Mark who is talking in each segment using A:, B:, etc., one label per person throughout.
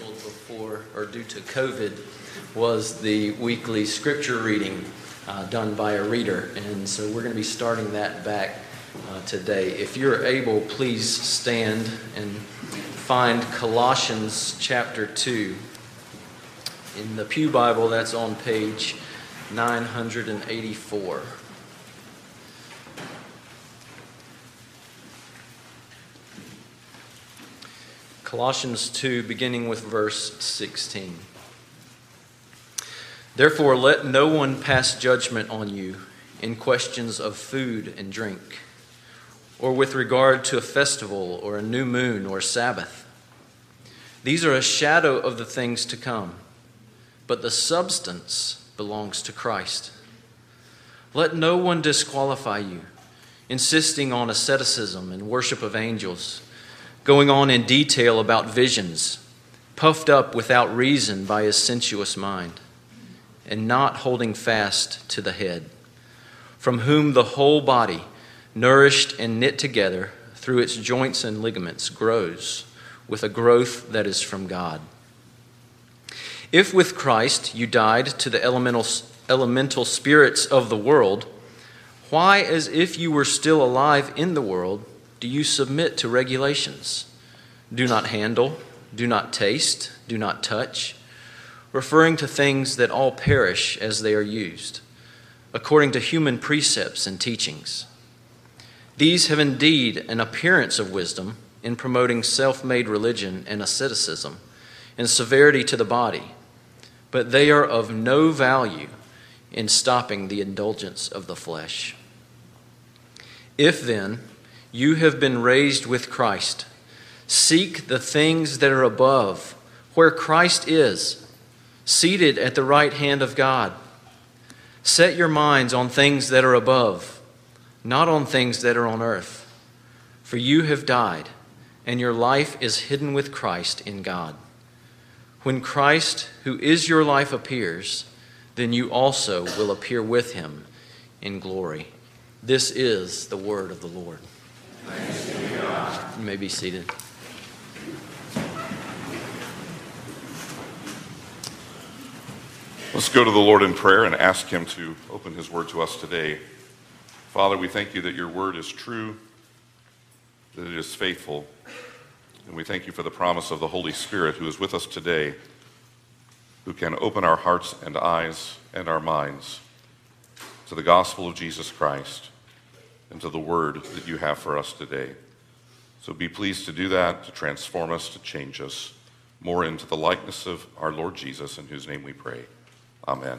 A: canceled before, or due to COVID, was the weekly scripture reading uh, done by a reader. And so we're going to be starting that back uh, today. If you're able, please stand and find Colossians chapter 2. In the Pew Bible, that's on page 984. Colossians 2, beginning with verse 16. Therefore, let no one pass judgment on you in questions of food and drink, or with regard to a festival, or a new moon, or Sabbath. These are a shadow of the things to come, but the substance belongs to Christ. Let no one disqualify you, insisting on asceticism and worship of angels going on in detail about visions, puffed up without reason by his sensuous mind, and not holding fast to the head, from whom the whole body, nourished and knit together through its joints and ligaments, grows with a growth that is from God. If with Christ you died to the elemental, elemental spirits of the world, why, as if you were still alive in the world, do you submit to regulations? Do not handle, do not taste, do not touch, referring to things that all perish as they are used, according to human precepts and teachings. These have indeed an appearance of wisdom in promoting self made religion and asceticism and severity to the body, but they are of no value in stopping the indulgence of the flesh. If then, you have been raised with Christ. Seek the things that are above, where Christ is, seated at the right hand of God. Set your minds on things that are above, not on things that are on earth. For you have died, and your life is hidden with Christ in God. When Christ, who is your life, appears, then you also will appear with him in glory. This is the word of the Lord. You may be seated.
B: Let's go to the Lord in prayer and ask Him to open His word to us today. Father, we thank you that your word is true, that it is faithful, and we thank you for the promise of the Holy Spirit who is with us today, who can open our hearts and eyes and our minds to the gospel of Jesus Christ and to the word that you have for us today. So be pleased to do that, to transform us, to change us more into the likeness of our Lord Jesus, in whose name we pray. Amen.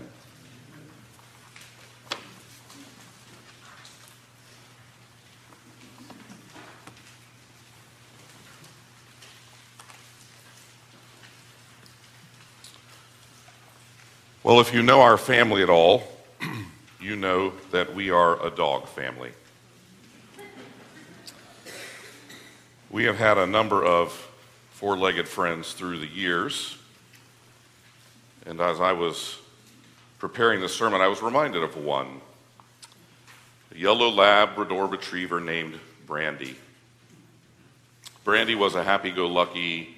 B: Well, if you know our family at all, you know that we are a dog family. We have had a number of four legged friends through the years. And as I was preparing the sermon, I was reminded of one a yellow Labrador retriever named Brandy. Brandy was a happy go lucky,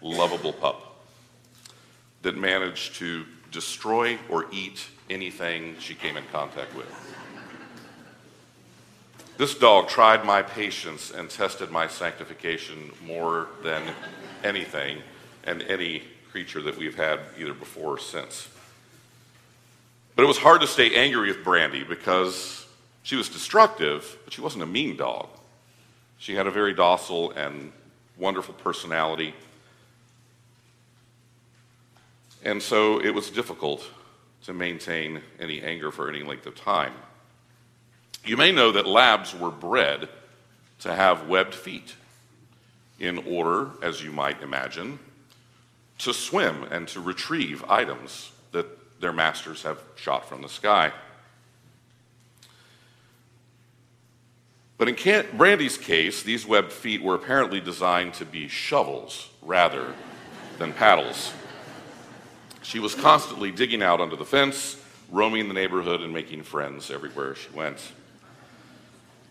B: lovable pup that managed to destroy or eat anything she came in contact with. This dog tried my patience and tested my sanctification more than anything and any creature that we've had either before or since. But it was hard to stay angry with Brandy because she was destructive, but she wasn't a mean dog. She had a very docile and wonderful personality. And so it was difficult to maintain any anger for any length of time. You may know that labs were bred to have webbed feet in order, as you might imagine, to swim and to retrieve items that their masters have shot from the sky. But in Brandy's case, these webbed feet were apparently designed to be shovels rather than paddles. She was constantly digging out under the fence, roaming the neighborhood, and making friends everywhere she went.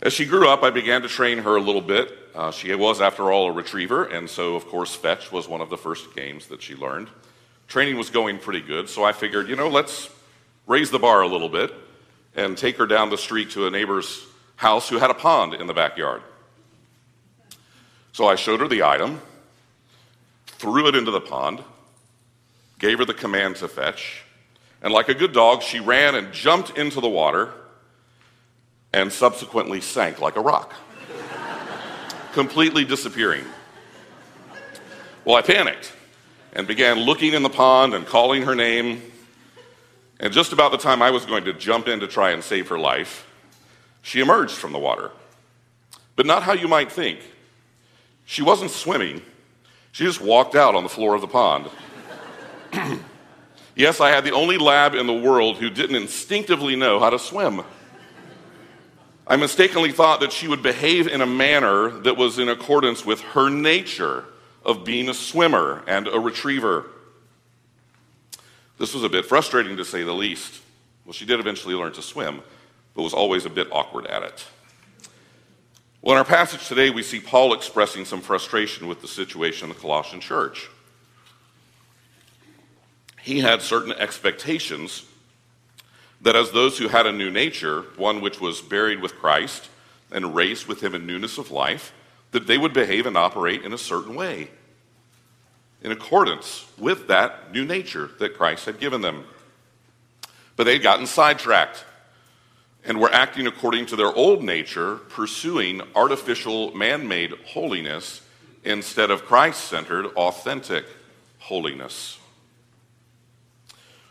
B: As she grew up, I began to train her a little bit. Uh, she was, after all, a retriever, and so, of course, fetch was one of the first games that she learned. Training was going pretty good, so I figured, you know, let's raise the bar a little bit and take her down the street to a neighbor's house who had a pond in the backyard. So I showed her the item, threw it into the pond, gave her the command to fetch, and like a good dog, she ran and jumped into the water and subsequently sank like a rock, completely disappearing. Well, I panicked and began looking in the pond and calling her name. And just about the time I was going to jump in to try and save her life, she emerged from the water. But not how you might think. She wasn't swimming, she just walked out on the floor of the pond. yes, I had the only lab in the world who didn't instinctively know how to swim. I mistakenly thought that she would behave in a manner that was in accordance with her nature of being a swimmer and a retriever. This was a bit frustrating to say the least. Well, she did eventually learn to swim, but was always a bit awkward at it. Well, in our passage today, we see Paul expressing some frustration with the situation in the Colossian church. He had certain expectations that as those who had a new nature, one which was buried with Christ and raised with him in newness of life, that they would behave and operate in a certain way, in accordance with that new nature that Christ had given them. But they had gotten sidetracked and were acting according to their old nature, pursuing artificial, man made holiness instead of Christ centered, authentic holiness.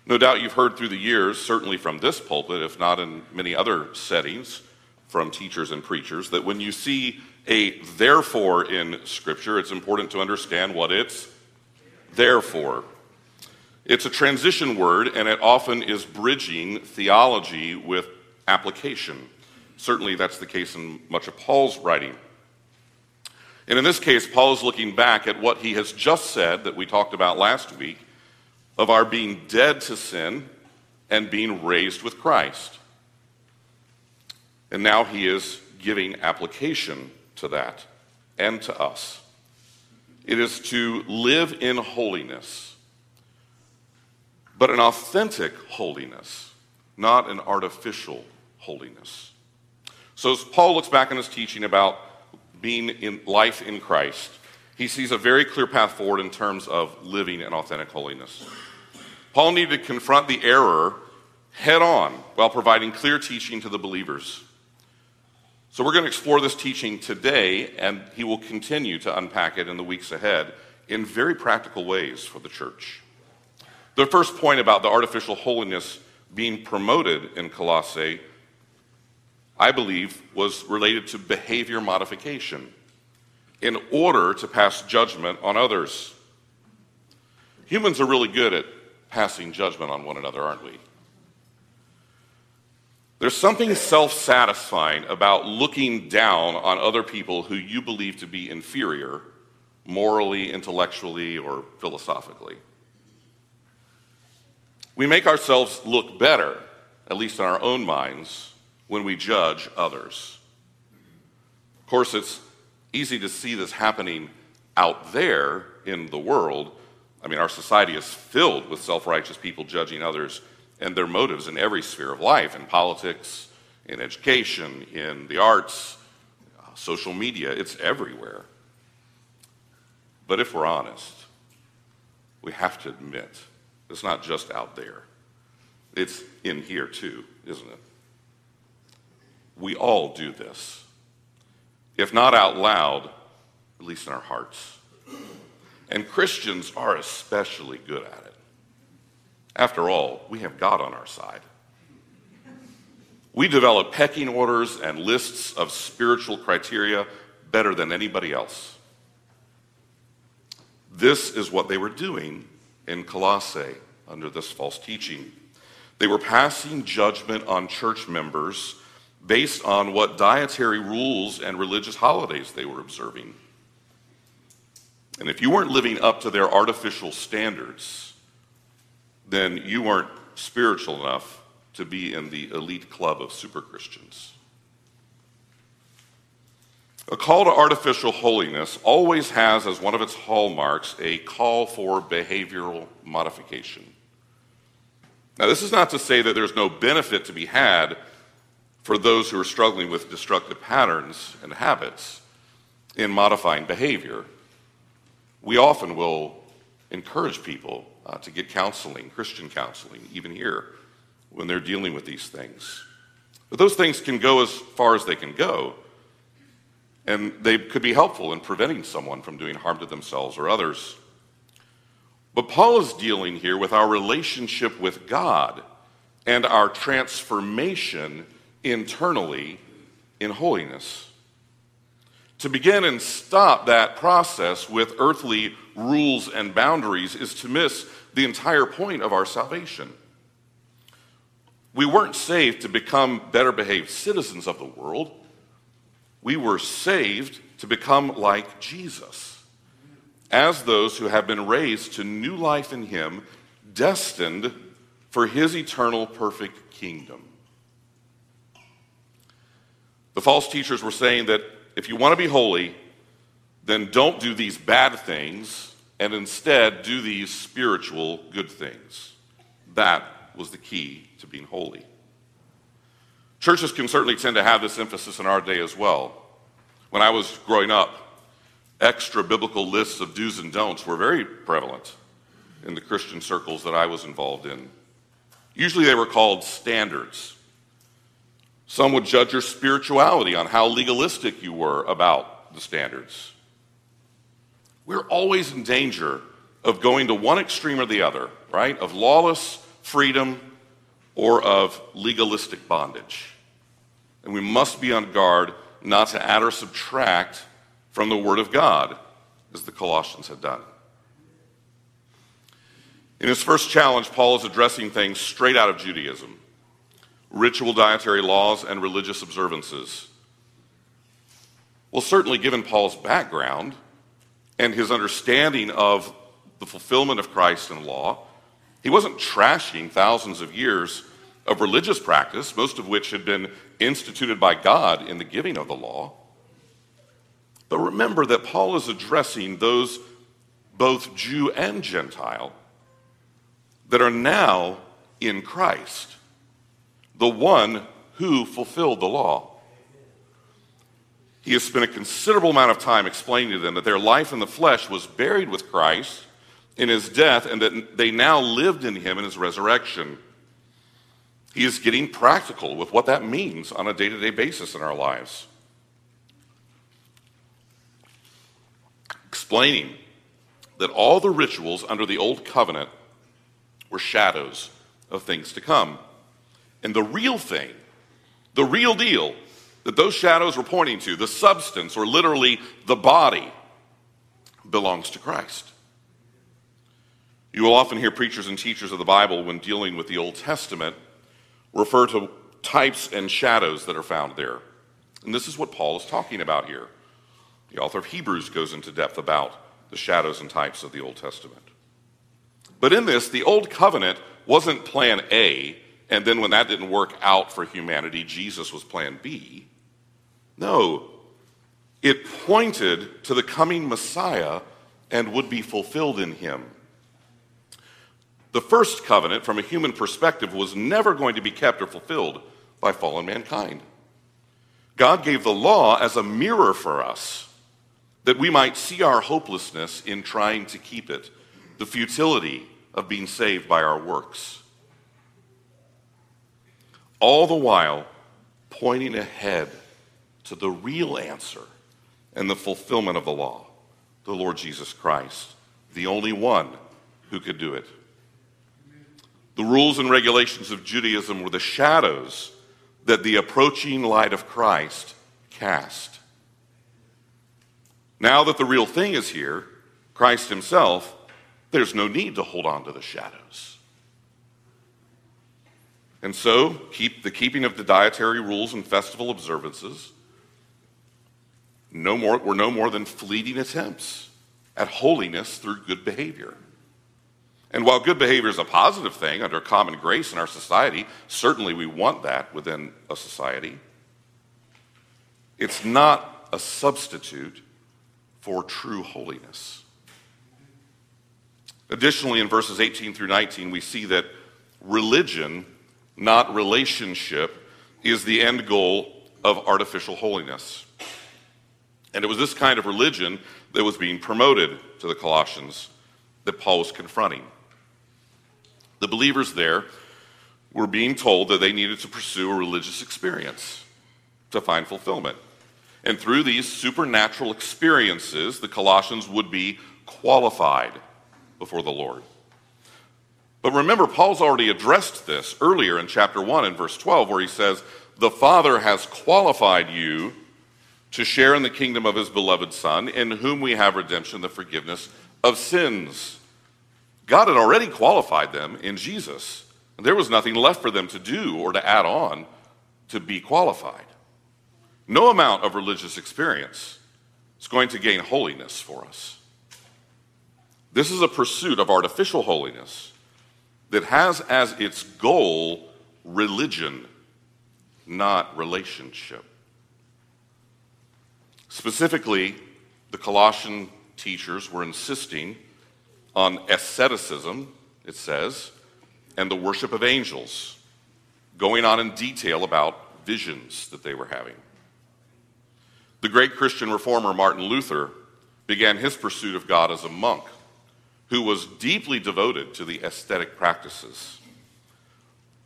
B: No doubt you've heard through the years, certainly from this pulpit, if not in many other settings, from teachers and preachers, that when you see a therefore in Scripture, it's important to understand what it's there for. It's a transition word, and it often is bridging theology with application. Certainly, that's the case in much of Paul's writing. And in this case, Paul is looking back at what he has just said that we talked about last week of our being dead to sin and being raised with Christ. And now he is giving application to that and to us. It is to live in holiness, but an authentic holiness, not an artificial holiness. So, as Paul looks back on his teaching about being in life in Christ, he sees a very clear path forward in terms of living in authentic holiness. Paul needed to confront the error head on while providing clear teaching to the believers. So, we're going to explore this teaching today, and he will continue to unpack it in the weeks ahead in very practical ways for the church. The first point about the artificial holiness being promoted in Colossae, I believe, was related to behavior modification in order to pass judgment on others. Humans are really good at passing judgment on one another, aren't we? There's something self satisfying about looking down on other people who you believe to be inferior, morally, intellectually, or philosophically. We make ourselves look better, at least in our own minds, when we judge others. Of course, it's easy to see this happening out there in the world. I mean, our society is filled with self righteous people judging others and their motives in every sphere of life in politics, in education, in the arts, uh, social media. It's everywhere. But if we're honest, we have to admit it's not just out there, it's in here too, isn't it? We all do this. If not out loud, at least in our hearts. And Christians are especially good at it. After all, we have God on our side. We develop pecking orders and lists of spiritual criteria better than anybody else. This is what they were doing in Colossae under this false teaching. They were passing judgment on church members based on what dietary rules and religious holidays they were observing. And if you weren't living up to their artificial standards, then you weren't spiritual enough to be in the elite club of super Christians. A call to artificial holiness always has as one of its hallmarks a call for behavioral modification. Now, this is not to say that there's no benefit to be had for those who are struggling with destructive patterns and habits in modifying behavior. We often will encourage people uh, to get counseling, Christian counseling, even here, when they're dealing with these things. But those things can go as far as they can go, and they could be helpful in preventing someone from doing harm to themselves or others. But Paul is dealing here with our relationship with God and our transformation internally in holiness. To begin and stop that process with earthly rules and boundaries is to miss the entire point of our salvation. We weren't saved to become better behaved citizens of the world. We were saved to become like Jesus, as those who have been raised to new life in Him, destined for His eternal perfect kingdom. The false teachers were saying that if you want to be holy, then don't do these bad things and instead do these spiritual good things. That was the key to being holy. Churches can certainly tend to have this emphasis in our day as well. When I was growing up, extra biblical lists of do's and don'ts were very prevalent in the Christian circles that I was involved in. Usually they were called standards. Some would judge your spirituality on how legalistic you were about the standards. We're always in danger of going to one extreme or the other, right? Of lawless freedom or of legalistic bondage. And we must be on guard not to add or subtract from the Word of God, as the Colossians had done. In his first challenge, Paul is addressing things straight out of Judaism ritual dietary laws and religious observances. Well, certainly, given Paul's background and his understanding of the fulfillment of Christ and law, he wasn't trashing thousands of years of religious practice, most of which had been instituted by God in the giving of the law. But remember that Paul is addressing those, both Jew and Gentile, that are now in Christ, the one who fulfilled the law. He has spent a considerable amount of time explaining to them that their life in the flesh was buried with Christ in his death and that they now lived in him in his resurrection. He is getting practical with what that means on a day to day basis in our lives. Explaining that all the rituals under the old covenant were shadows of things to come. And the real thing, the real deal that those shadows were pointing to, the substance or literally the body, belongs to Christ. You will often hear preachers and teachers of the Bible, when dealing with the Old Testament, refer to types and shadows that are found there. And this is what Paul is talking about here. The author of Hebrews goes into depth about the shadows and types of the Old Testament. But in this, the Old Covenant wasn't plan A, and then when that didn't work out for humanity, Jesus was plan B. No, it pointed to the coming Messiah and would be fulfilled in him. The first covenant, from a human perspective, was never going to be kept or fulfilled by fallen mankind. God gave the law as a mirror for us that we might see our hopelessness in trying to keep it, the futility of being saved by our works. All the while pointing ahead to the real answer and the fulfillment of the law, the Lord Jesus Christ, the only one who could do it. The rules and regulations of Judaism were the shadows that the approaching light of Christ cast. Now that the real thing is here, Christ Himself, there's no need to hold on to the shadows. And so, keep the keeping of the dietary rules and festival observances no more, were no more than fleeting attempts at holiness through good behavior. And while good behavior is a positive thing under common grace in our society, certainly we want that within a society, it's not a substitute for true holiness. Additionally, in verses 18 through 19, we see that religion, not relationship, is the end goal of artificial holiness. And it was this kind of religion that was being promoted to the Colossians that Paul was confronting. The believers there were being told that they needed to pursue a religious experience to find fulfillment. And through these supernatural experiences, the Colossians would be qualified before the Lord. But remember, Paul's already addressed this earlier in chapter 1 and verse 12, where he says, The Father has qualified you to share in the kingdom of his beloved Son, in whom we have redemption, the forgiveness of sins. God had already qualified them in Jesus. There was nothing left for them to do or to add on to be qualified. No amount of religious experience is going to gain holiness for us. This is a pursuit of artificial holiness that has as its goal religion, not relationship. Specifically, the Colossian teachers were insisting on asceticism, it says, and the worship of angels, going on in detail about visions that they were having. The great Christian reformer Martin Luther began his pursuit of God as a monk who was deeply devoted to the aesthetic practices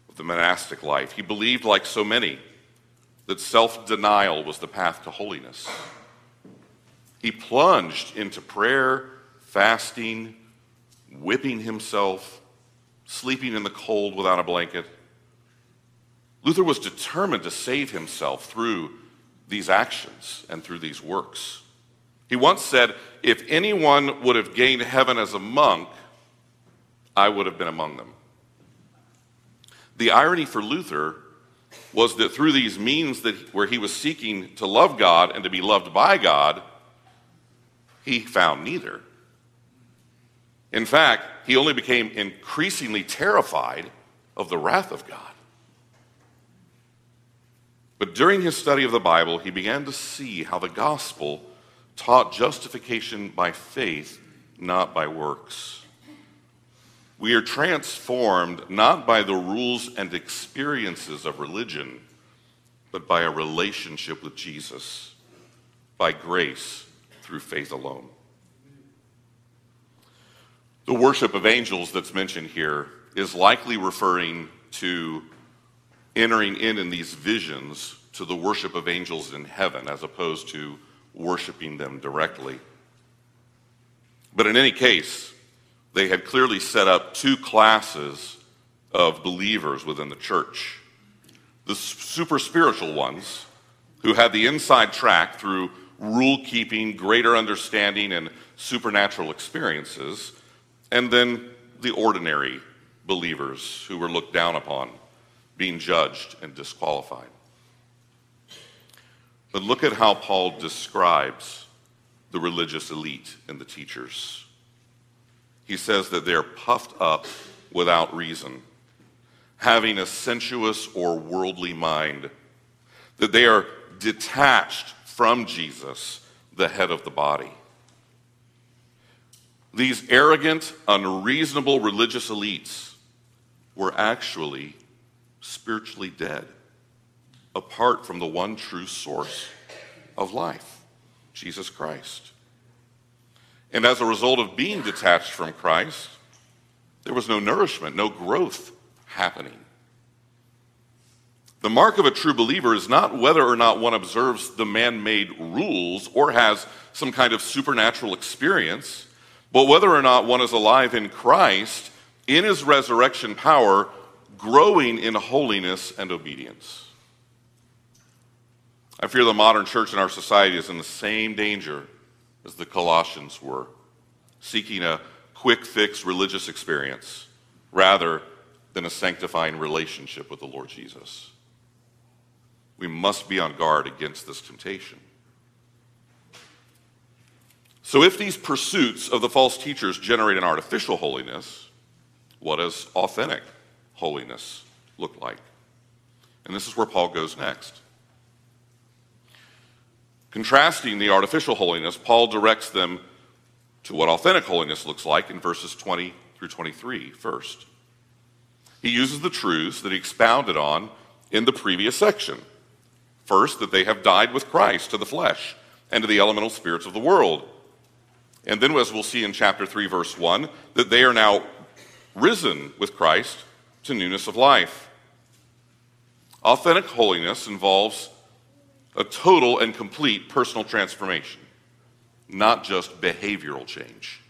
B: of the monastic life. He believed, like so many, that self denial was the path to holiness. He plunged into prayer, fasting, whipping himself, sleeping in the cold without a blanket. Luther was determined to save himself through these actions and through these works. He once said, If anyone would have gained heaven as a monk, I would have been among them. The irony for Luther was that through these means that where he was seeking to love God and to be loved by God, he found neither. In fact, he only became increasingly terrified of the wrath of God. But during his study of the Bible, he began to see how the gospel taught justification by faith, not by works. We are transformed not by the rules and experiences of religion, but by a relationship with Jesus, by grace through faith alone. The worship of angels that's mentioned here is likely referring to entering in in these visions to the worship of angels in heaven as opposed to worshiping them directly. But in any case, they had clearly set up two classes of believers within the church. The super spiritual ones, who had the inside track through rule keeping, greater understanding, and supernatural experiences, and then the ordinary believers who were looked down upon, being judged and disqualified. But look at how Paul describes the religious elite and the teachers. He says that they're puffed up without reason, having a sensuous or worldly mind, that they are detached from Jesus, the head of the body. These arrogant, unreasonable religious elites were actually spiritually dead, apart from the one true source of life, Jesus Christ. And as a result of being detached from Christ, there was no nourishment, no growth happening. The mark of a true believer is not whether or not one observes the man made rules or has some kind of supernatural experience, but whether or not one is alive in Christ, in his resurrection power, growing in holiness and obedience. I fear the modern church in our society is in the same danger as the Colossians were, seeking a quick fix religious experience rather than a sanctifying relationship with the Lord Jesus. We must be on guard against this temptation. So, if these pursuits of the false teachers generate an artificial holiness, what does authentic holiness look like? And this is where Paul goes next. Contrasting the artificial holiness, Paul directs them to what authentic holiness looks like in verses 20 through 23 first. He uses the truths that he expounded on in the previous section. First, that they have died with Christ to the flesh and to the elemental spirits of the world. And then, as we'll see in chapter 3, verse 1, that they are now risen with Christ to newness of life. Authentic holiness involves a total and complete personal transformation, not just behavioral change.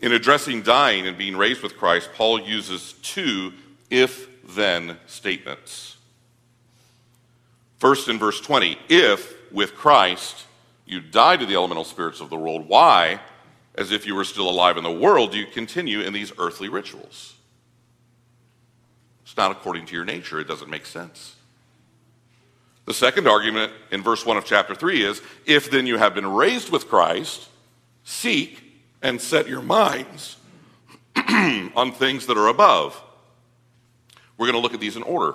B: In addressing dying and being raised with Christ, Paul uses two if then statements. First, in verse 20, if with Christ you die to the elemental spirits of the world, why, as if you were still alive in the world, do you continue in these earthly rituals? It's not according to your nature, it doesn't make sense. The second argument in verse 1 of chapter 3 is if then you have been raised with Christ, seek and set your minds on things that are above. We're going to look at these in order.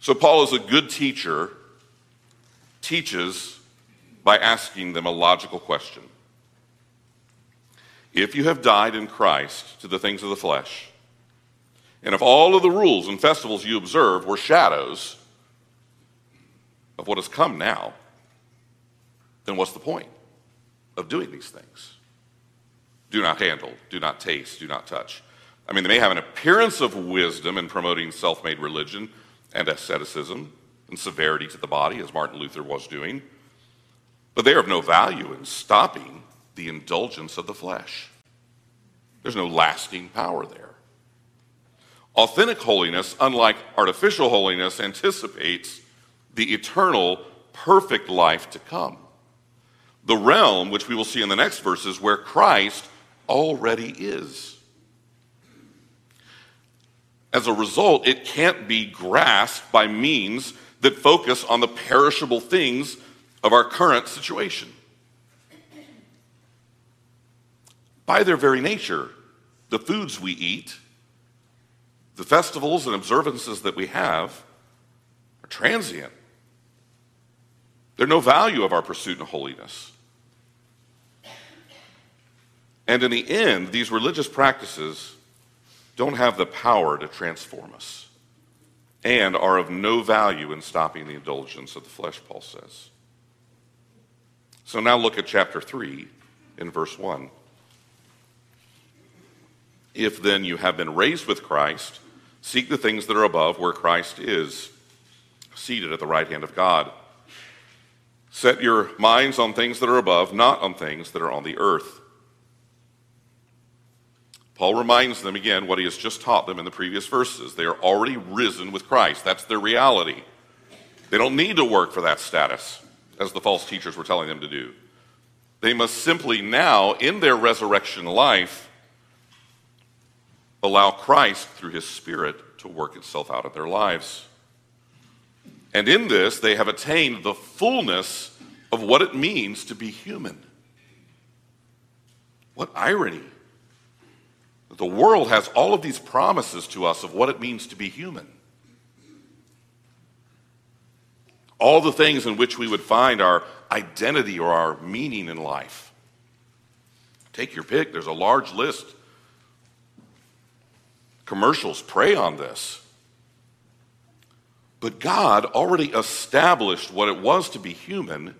B: So, Paul is a good teacher, teaches by asking them a logical question. If you have died in Christ to the things of the flesh, and if all of the rules and festivals you observe were shadows of what has come now, then what's the point of doing these things? Do not handle, do not taste, do not touch. I mean, they may have an appearance of wisdom in promoting self made religion and asceticism and severity to the body, as Martin Luther was doing, but they are of no value in stopping the indulgence of the flesh. There's no lasting power there. Authentic holiness, unlike artificial holiness, anticipates the eternal, perfect life to come. The realm, which we will see in the next verses, where Christ already is. As a result, it can't be grasped by means that focus on the perishable things of our current situation. By their very nature, the foods we eat the festivals and observances that we have are transient. They're no value of our pursuit in holiness. And in the end, these religious practices don't have the power to transform us and are of no value in stopping the indulgence of the flesh, Paul says. So now look at chapter 3 in verse 1. If then you have been raised with Christ, Seek the things that are above, where Christ is, seated at the right hand of God. Set your minds on things that are above, not on things that are on the earth. Paul reminds them again what he has just taught them in the previous verses. They are already risen with Christ. That's their reality. They don't need to work for that status, as the false teachers were telling them to do. They must simply now, in their resurrection life, allow Christ, through his Spirit, to work itself out in their lives. And in this, they have attained the fullness of what it means to be human. What irony! The world has all of these promises to us of what it means to be human. All the things in which we would find our identity or our meaning in life. Take your pick, there's a large list Commercials prey on this. But God already established what it was to be human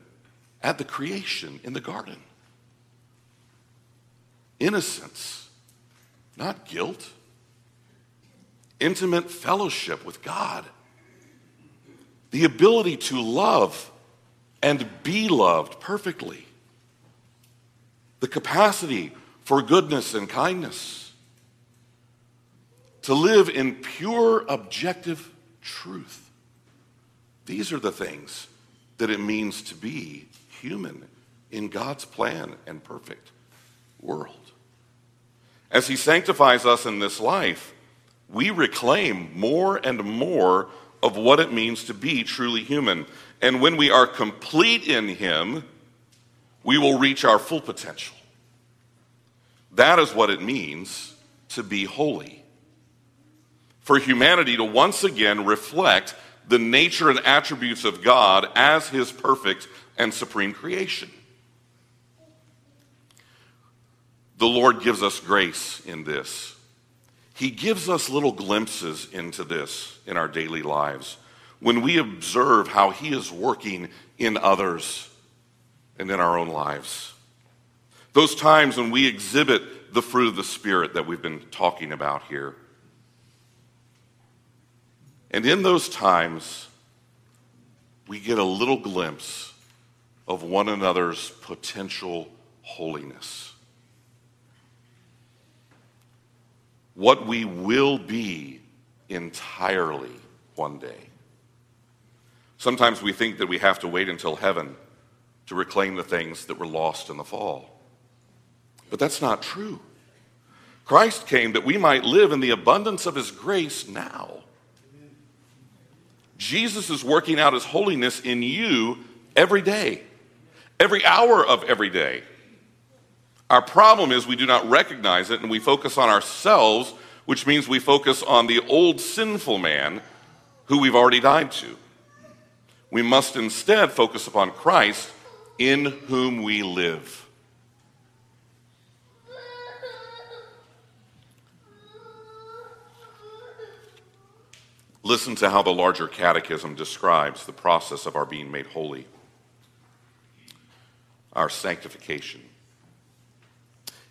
B: at the creation in the garden. Innocence, not guilt, intimate fellowship with God, the ability to love and be loved perfectly, the capacity for goodness and kindness to live in pure objective truth. These are the things that it means to be human in God's plan and perfect world. As He sanctifies us in this life, we reclaim more and more of what it means to be truly human. And when we are complete in Him, we will reach our full potential. That is what it means to be holy for humanity to once again reflect the nature and attributes of God as his perfect and supreme creation. The Lord gives us grace in this. He gives us little glimpses into this in our daily lives when we observe how He is working in others and in our own lives. Those times when we exhibit the fruit of the Spirit that we've been talking about here. And in those times, we get a little glimpse of one another's potential holiness. What we will be entirely one day. Sometimes we think that we have to wait until heaven to reclaim the things that were lost in the fall. But that's not true. Christ came that we might live in the abundance of his grace now. Jesus is working out his holiness in you every day, every hour of every day. Our problem is we do not recognize it and we focus on ourselves, which means we focus on the old sinful man who we've already died to. We must instead focus upon Christ in whom we live. Listen to how the larger catechism describes the process of our being made holy, our sanctification.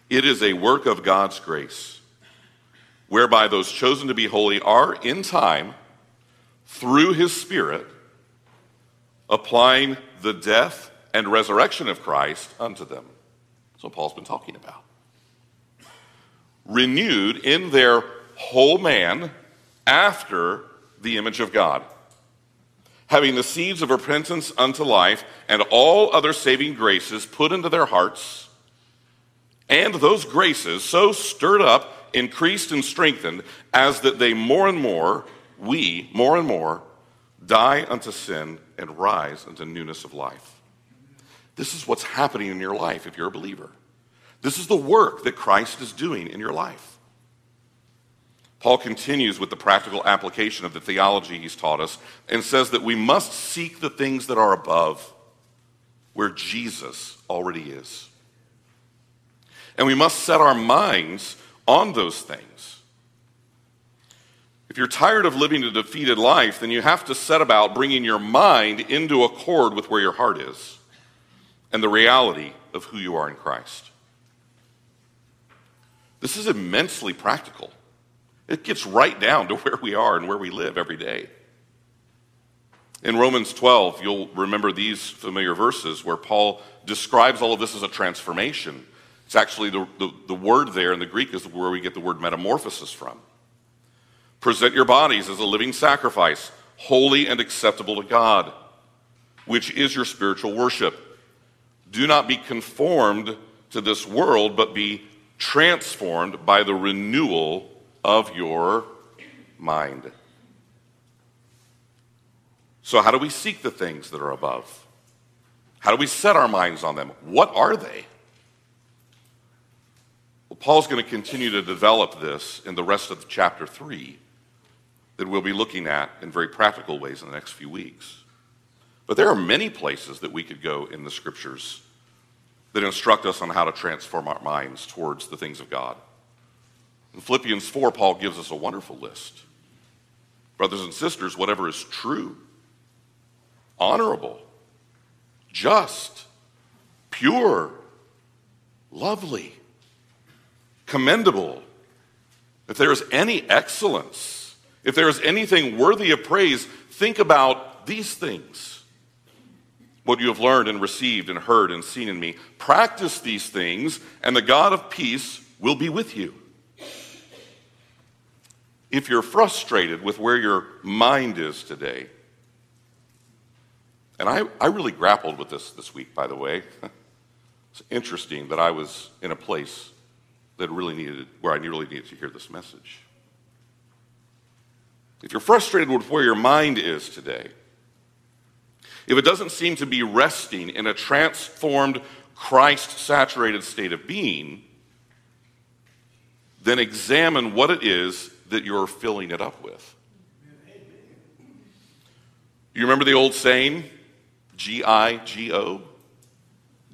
B: It is a work of God's grace, whereby those chosen to be holy are, in time, through his Spirit, applying the death and resurrection of Christ unto them. That's what Paul's been talking about. Renewed in their whole man after the image of God, having the seeds of repentance unto life and all other saving graces put into their hearts, and those graces so stirred up, increased, and strengthened, as that they more and more, we more and more, die unto sin and rise unto newness of life. This is what's happening in your life if you're a believer. This is the work that Christ is doing in your life. Paul continues with the practical application of the theology he's taught us and says that we must seek the things that are above, where Jesus already is. And we must set our minds on those things. If you're tired of living a defeated life, then you have to set about bringing your mind into accord with where your heart is and the reality of who you are in Christ. This is immensely practical. It gets right down to where we are and where we live every day. In Romans 12, you'll remember these familiar verses where Paul describes all of this as a transformation. It's actually the, the, the, word there in the Greek is where we get the word metamorphosis from. Present your bodies as a living sacrifice, holy and acceptable to God, which is your spiritual worship. Do not be conformed to this world, but be transformed by the renewal of your mind. So, how do we seek the things that are above? How do we set our minds on them? What are they? Well, Paul's going to continue to develop this in the rest of chapter 3 that we'll be looking at in very practical ways in the next few weeks. But there are many places that we could go in the scriptures that instruct us on how to transform our minds towards the things of God. In Philippians 4, Paul gives us a wonderful list. Brothers and sisters, whatever is true, honorable, just, pure, lovely, commendable, if there is any excellence, if there is anything worthy of praise, think about these things what you have learned and received and heard and seen in me. Practice these things, and the God of peace will be with you. If you're frustrated with where your mind is today, and I, I really grappled with this this week, by the way. it's interesting that I was in a place that really needed, where I really needed to hear this message. If you're frustrated with where your mind is today, if it doesn't seem to be resting in a transformed, Christ saturated state of being, then examine what it is that you're filling it up with. You remember the old saying, G I G O?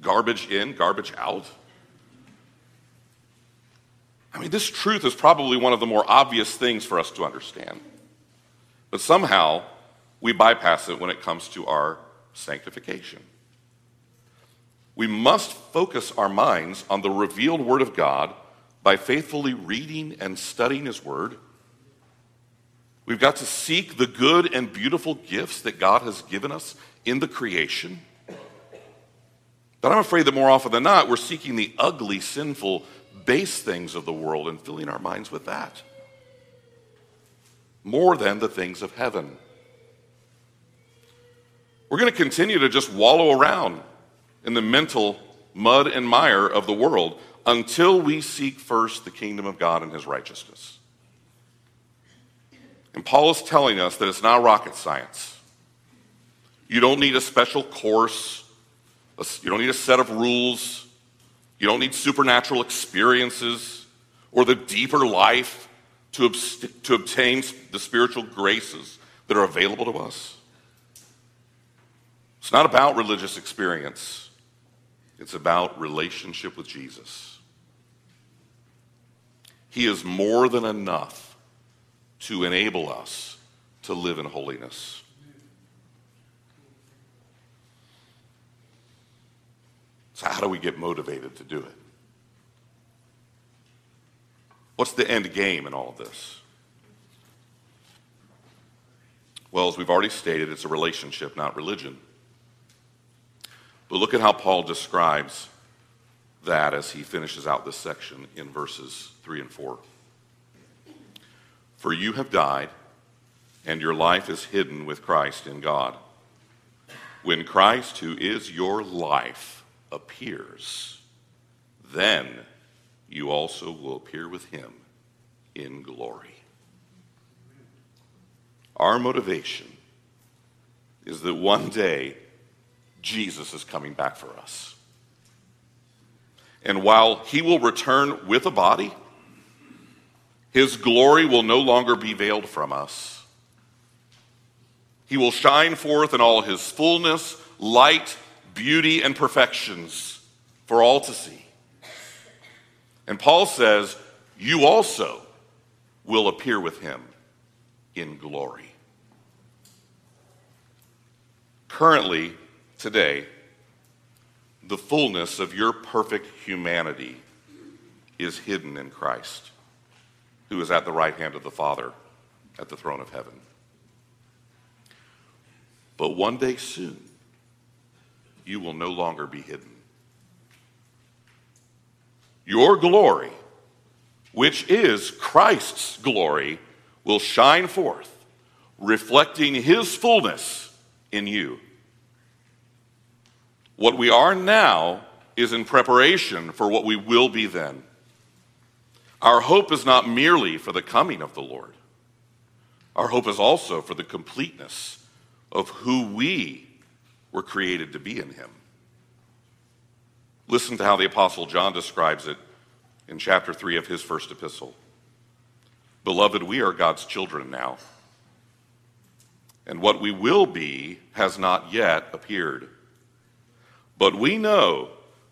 B: Garbage in, garbage out? I mean, this truth is probably one of the more obvious things for us to understand. But somehow, we bypass it when it comes to our sanctification. We must focus our minds on the revealed Word of God by faithfully reading and studying His Word. We've got to seek the good and beautiful gifts that God has given us in the creation. But I'm afraid that more often than not, we're seeking the ugly, sinful, base things of the world and filling our minds with that more than the things of heaven. We're going to continue to just wallow around in the mental mud and mire of the world until we seek first the kingdom of God and his righteousness. And Paul is telling us that it's not rocket science. You don't need a special course, you don't need a set of rules, you don't need supernatural experiences or the deeper life to, to obtain the spiritual graces that are available to us. It's not about religious experience, it's about relationship with Jesus. He is more than enough to enable us to live in holiness. So, how do we get motivated to do it? What's the end game in all of this? Well, as we've already stated, it's a relationship, not religion. But look at how Paul describes that as he finishes out this section in verses 3 and 4. For you have died, and your life is hidden with Christ in God. When Christ, who is your life, appears, then you also will appear with him in glory. Our motivation is that one day Jesus is coming back for us. And while he will return with a body, his glory will no longer be veiled from us. He will shine forth in all his fullness, light, beauty, and perfections for all to see. And Paul says, You also will appear with him in glory. Currently, today, the fullness of your perfect humanity is hidden in Christ, who is at the right hand of the Father at the throne of heaven. But one day soon, you will no longer be hidden. Your glory, which is Christ's glory, will shine forth, reflecting his fullness in you. What we are now is in preparation for what we will be then. Our hope is not merely for the coming of the Lord, our hope is also for the completeness of who we were created to be in him. Listen to how the Apostle John describes it in chapter 3 of his first epistle. Beloved, we are God's children now, and what we will be has not yet appeared. But we know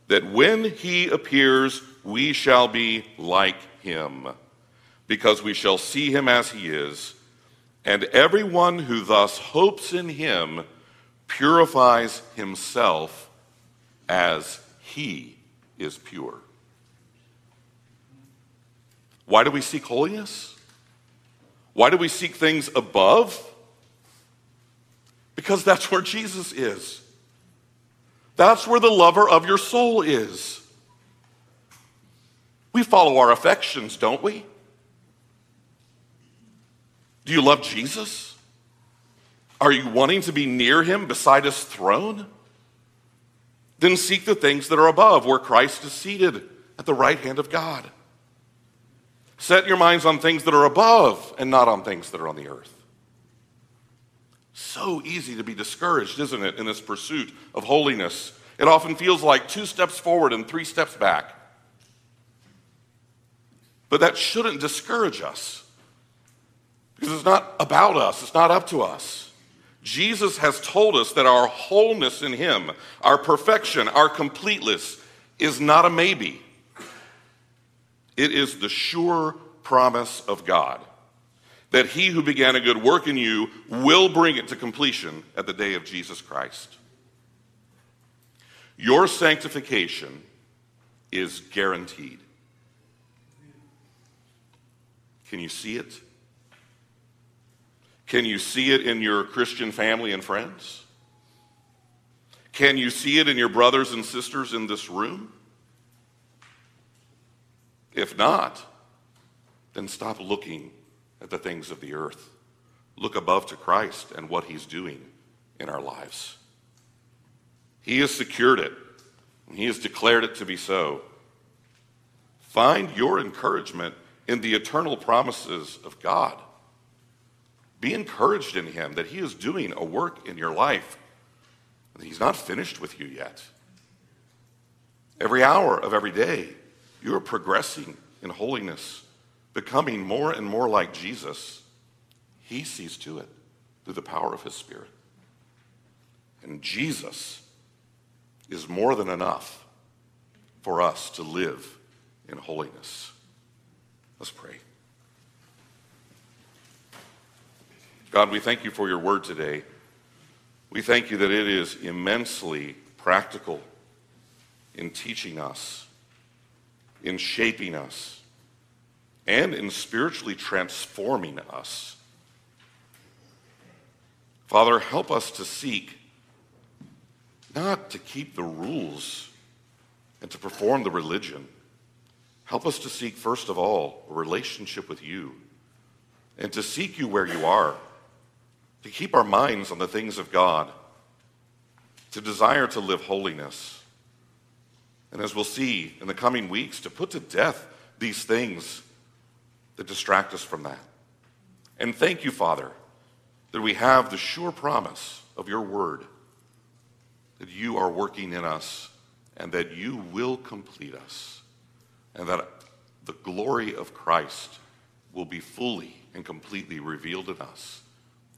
B: that when he appears, we shall be like him, because we shall see him as he is. And everyone who thus hopes in him purifies himself as he is pure. Why do we seek holiness? Why do we seek things above? Because that's where Jesus is. That's where the lover of your soul is. We follow our affections, don't we? Do you love Jesus? Are you wanting to be near him beside his throne? Then seek the things that are above, where Christ is seated at the right hand of God. Set your minds on things that are above and not on things that are on the earth. So easy to be discouraged, isn't it, in this pursuit of holiness? It often feels like two steps forward and three steps back. But that shouldn't discourage us because it's not about us, it's not up to us. Jesus has told us that our wholeness in Him, our perfection, our completeness, is not a maybe. It is the sure promise of God that He who began a good work in you will bring it to completion at the day of Jesus Christ. Your sanctification is guaranteed. Can you see it? Can you see it in your Christian family and friends? Can you see it in your brothers and sisters in this room? If not, then stop looking at the things of the earth. Look above to Christ and what he's doing in our lives. He has secured it, and he has declared it to be so. Find your encouragement in the eternal promises of God. Be encouraged in him that he is doing a work in your life. He's not finished with you yet. Every hour of every day, you are progressing in holiness, becoming more and more like Jesus. He sees to it through the power of his Spirit. And Jesus is more than enough for us to live in holiness. Let's pray. God, we thank you for your word today. We thank you that it is immensely practical in teaching us, in shaping us, and in spiritually transforming us. Father, help us to seek not to keep the rules and to perform the religion. Help us to seek, first of all, a relationship with you and to seek you where you are, to keep our minds on the things of God, to desire to live holiness. And as we'll see in the coming weeks, to put to death these things that distract us from that. And thank you, Father, that we have the sure promise of your word that you are working in us and that you will complete us, and that the glory of Christ will be fully and completely revealed in us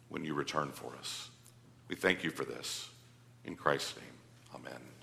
B: when you return for us. We thank you for this. In Christ's name, amen.